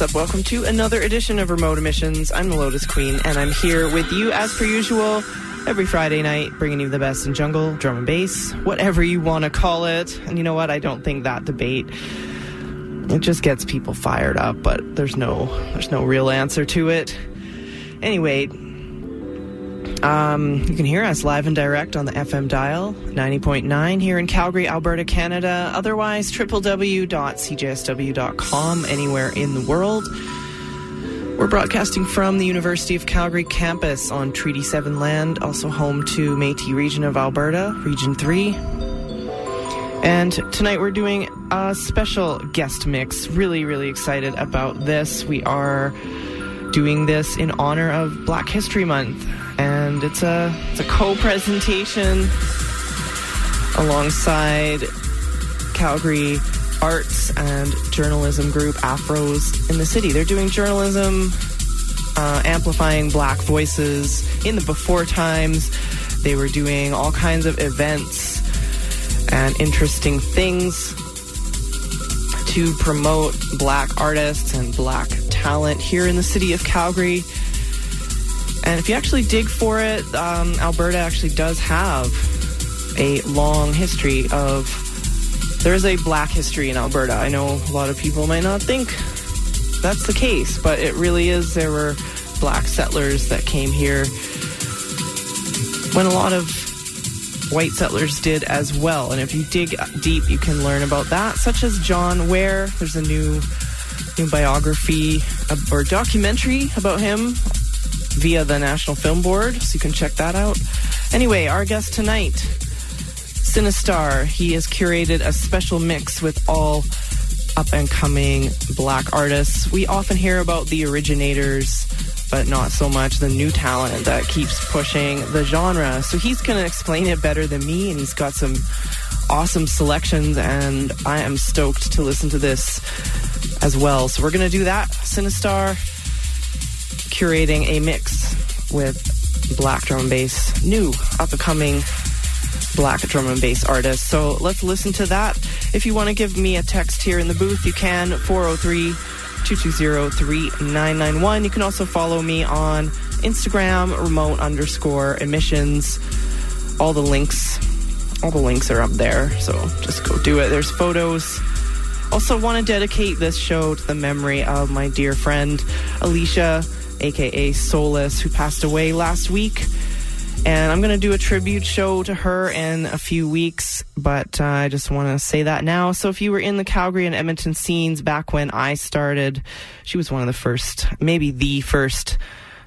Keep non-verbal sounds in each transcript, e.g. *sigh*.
what's up? Welcome to another edition of Remote Emissions. I'm the Lotus Queen, and I'm here with you as per usual every Friday night, bringing you the best in jungle, drum and bass, whatever you want to call it. And you know what? I don't think that debate it just gets people fired up, but there's no there's no real answer to it. Anyway, um, you can hear us live and direct on the FM dial, 90.9 here in Calgary, Alberta, Canada. Otherwise, www.cjsw.com anywhere in the world. We're broadcasting from the University of Calgary campus on Treaty 7 land, also home to Métis region of Alberta, Region 3. And tonight we're doing a special guest mix. Really, really excited about this. We are doing this in honor of Black History Month and it's a it's a co-presentation alongside Calgary Arts and Journalism Group Afros in the city. They're doing journalism, uh, amplifying Black voices in the before times. They were doing all kinds of events and interesting things to promote Black artists and Black talent here in the city of Calgary. And if you actually dig for it, um, Alberta actually does have a long history of. There is a black history in Alberta. I know a lot of people might not think that's the case, but it really is. There were black settlers that came here when a lot of white settlers did as well. And if you dig deep, you can learn about that, such as John Ware. There's a new new biography or documentary about him via the National Film Board, so you can check that out. Anyway, our guest tonight, Sinistar, he has curated a special mix with all up and coming black artists. We often hear about the originators, but not so much the new talent that keeps pushing the genre. So he's going to explain it better than me, and he's got some awesome selections, and I am stoked to listen to this as well. So we're going to do that. Sinistar curating a mix with black drum and bass, new up and coming black drum and bass artists. So let's listen to that. If you want to give me a text here in the booth, you can 403 220 3991. You can also follow me on Instagram, remote underscore emissions. All the links, all the links are up there. So just go do it. There's photos Also, want to dedicate this show to the memory of my dear friend Alicia, aka Solus, who passed away last week. And I'm going to do a tribute show to her in a few weeks, but uh, I just want to say that now. So if you were in the Calgary and Edmonton scenes back when I started, she was one of the first, maybe the first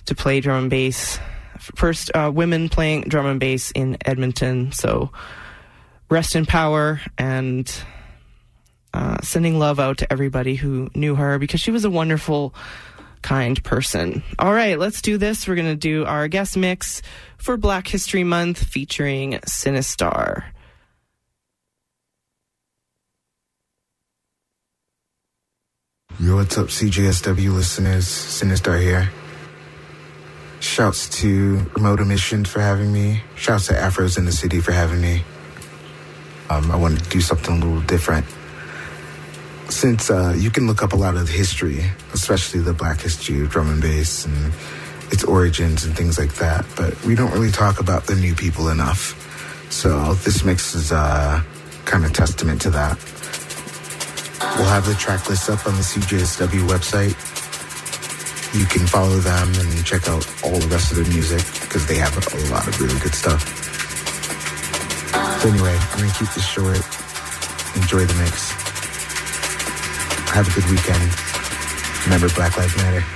to play drum and bass. First uh, women playing drum and bass in Edmonton. So rest in power and uh, sending love out to everybody who knew her because she was a wonderful kind person. All right, let's do this. We're going to do our guest mix for Black History Month featuring Sinistar. Yo, what's up, CJSW listeners? Sinistar here. Shouts to Remote Emissions for having me. Shouts to Afros in the City for having me. Um, I wanted to do something a little different since uh, you can look up a lot of the history, especially the black history of drum and bass and its origins and things like that, but we don't really talk about the new people enough. So this mix is uh, kind of testament to that. We'll have the track list up on the CJSW website. You can follow them and check out all the rest of their music because they have a lot of really good stuff. So anyway, I'm gonna keep this short. Enjoy the mix. Have a good weekend. Remember, Black Lives Matter.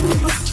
Yeah.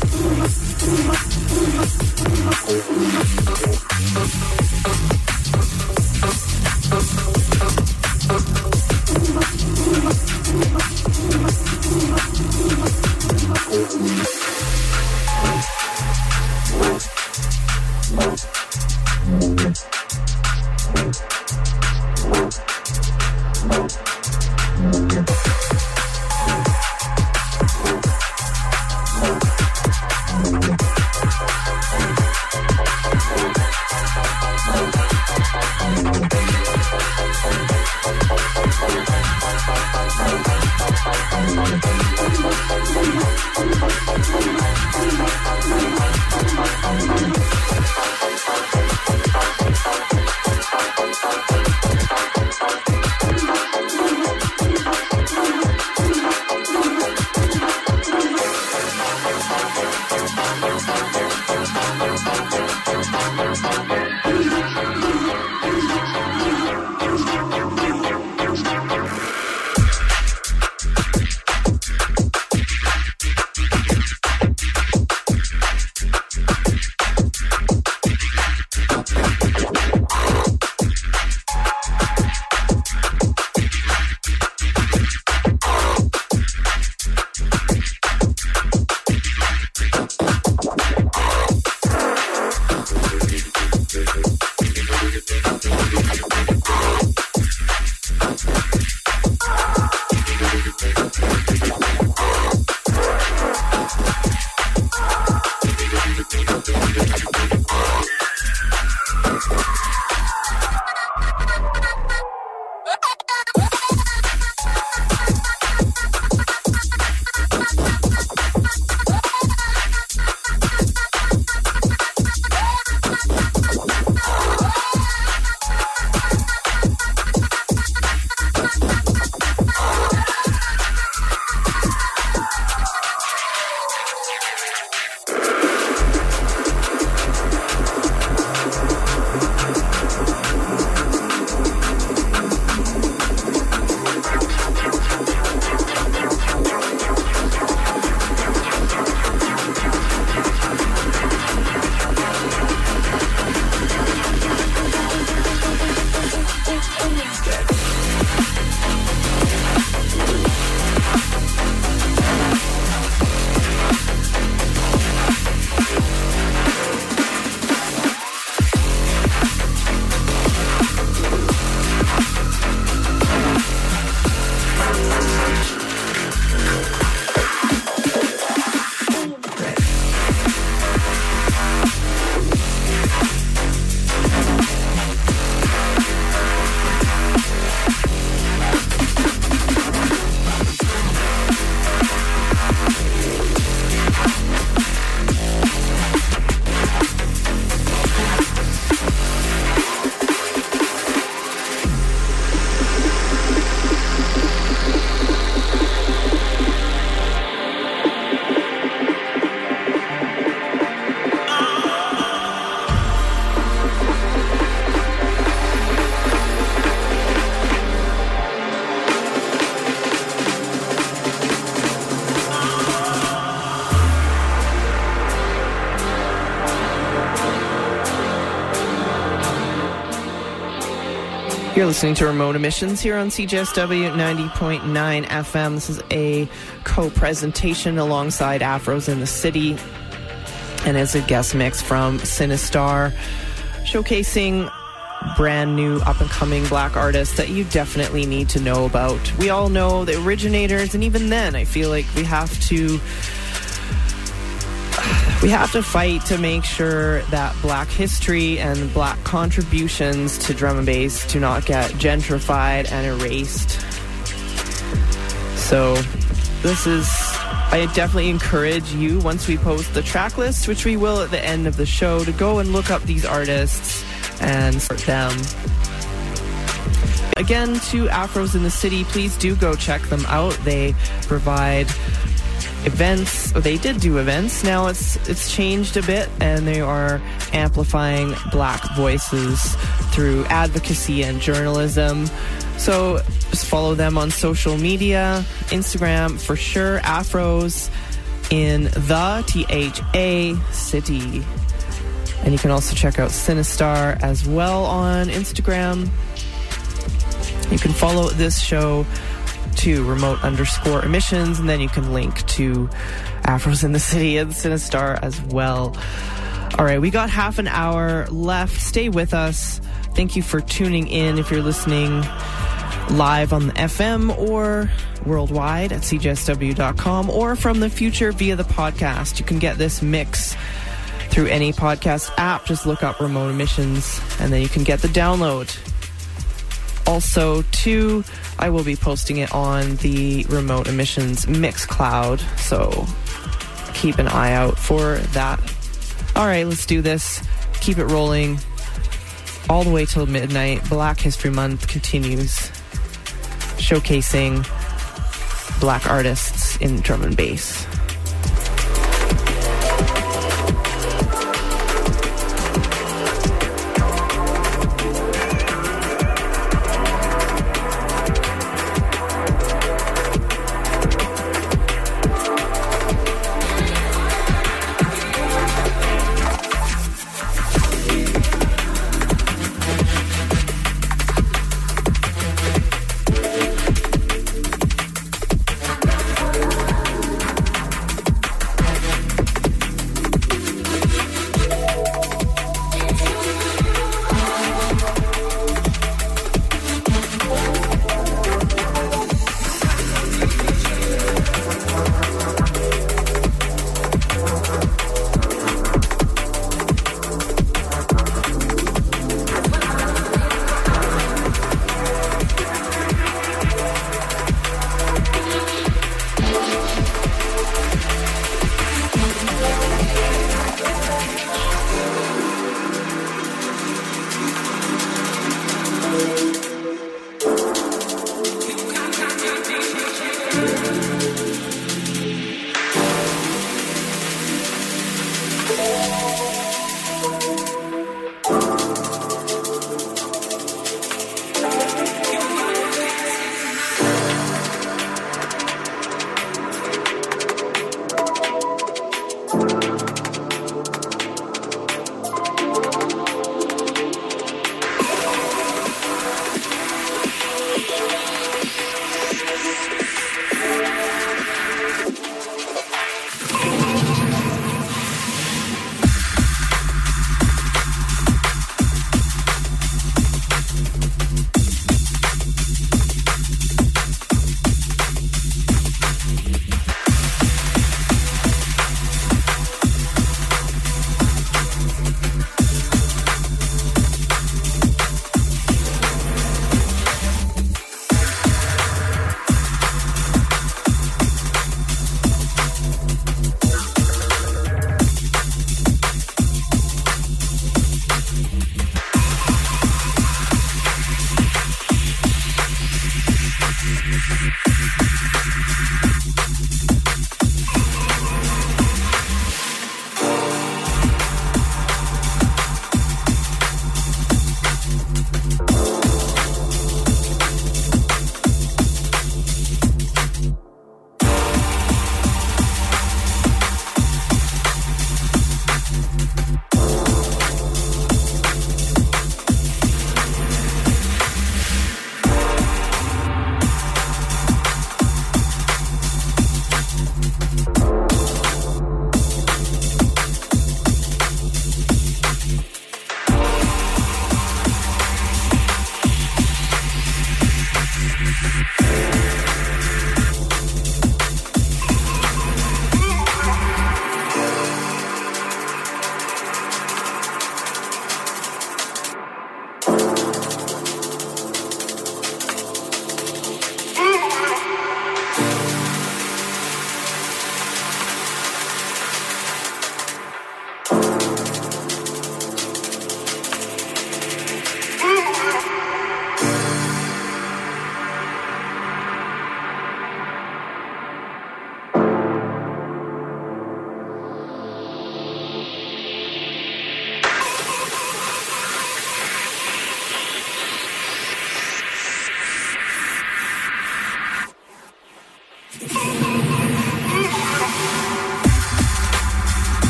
You're listening to Remote Emissions here on CJSW 90.9 FM. This is a co presentation alongside Afros in the City and as a guest mix from Sinistar, showcasing brand new up and coming black artists that you definitely need to know about. We all know the originators, and even then, I feel like we have to We have to fight to make sure that black history and black contributions to drum and bass do not get gentrified and erased. So, this is I definitely encourage you once we post the track list, which we will at the end of the show, to go and look up these artists and support them. Again, to Afros in the City, please do go check them out. They provide events. They did do events. Now it's it's changed a bit and they are amplifying black voices through advocacy and journalism. So just follow them on social media. Instagram for sure. Afros in the tha city. And you can also check out Sinistar as well on instagram. You can follow this show to remote underscore emissions, and then you can link to Afros in the City and Sinistar as well. All right, we got half an hour left. Stay with us. Thank you for tuning in if you're listening live on the FM or worldwide at cjsw.com or from the future via the podcast. You can get this mix through any podcast app. Just look up remote emissions and then you can get the download. Also, too, I will be posting it on the Remote Emissions Mixcloud. so keep an eye out for that. All right, let's do this. Keep it rolling all the way till midnight. Black History Month continues, showcasing black artists in drum and bass.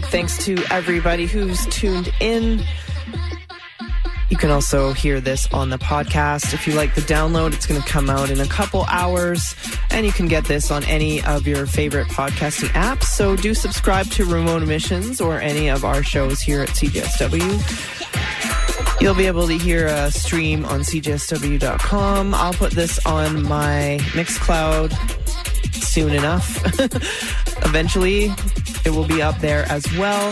big thanks to everybody who's tuned in. You can also hear this on the podcast. If you like the download, it's going to come out in a couple hours, and you can get this on any of your favorite podcasting apps. So do subscribe to Remote Emissions or any of our shows here at CJSW. You'll be able to hear a stream on CJSW.com. I'll put this on my Mixcloud soon enough. *laughs* Eventually, it will be up there as well.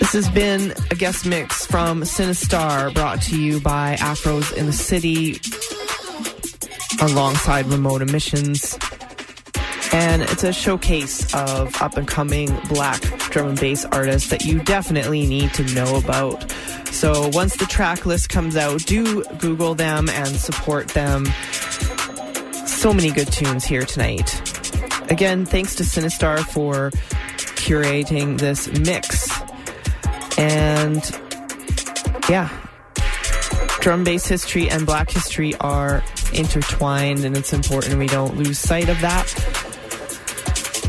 This has been a guest mix from Sinistar brought to you by Afros in the City alongside Remote Emissions. And it's a showcase of up and coming black drum and bass artists that you definitely need to know about. So once the track list comes out, do Google them and support them. So many good tunes here tonight. Again, thanks to Sinistar for curating this mix. And yeah, drum bass history and black history are intertwined, and it's important we don't lose sight of that.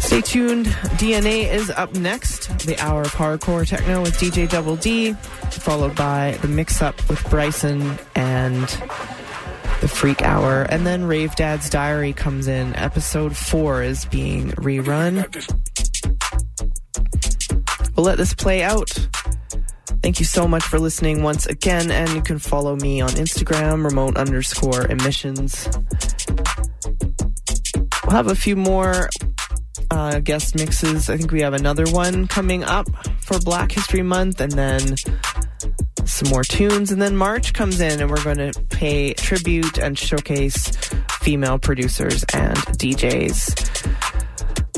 Stay tuned. DNA is up next. The hour of hardcore techno with DJ Double D, followed by the mix up with Bryson and Freak Hour. And then Rave Dad's Diary comes in. Episode 4 is being rerun. We'll let this play out. Thank you so much for listening once again, and you can follow me on Instagram, remote underscore emissions. We'll have a few more uh, guest mixes. I think we have another one coming up for Black History Month, and then some more tunes. And then March comes in, and we're going to pay tribute and showcase female producers and DJs.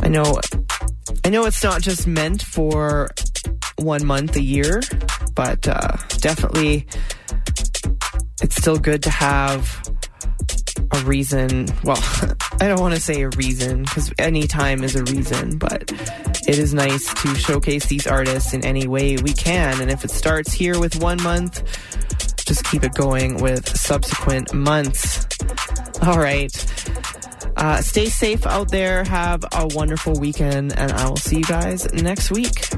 I know, I know it's not just meant for one month a year, but uh, definitely it's still good to have a reason. Well, *laughs* I don't want to say a reason because any time is a reason, but it is nice to showcase these artists in any way we can. And if it starts here with one month, just keep it going with subsequent months. All right. Uh, stay safe out there. Have a wonderful weekend, and I will see you guys next week.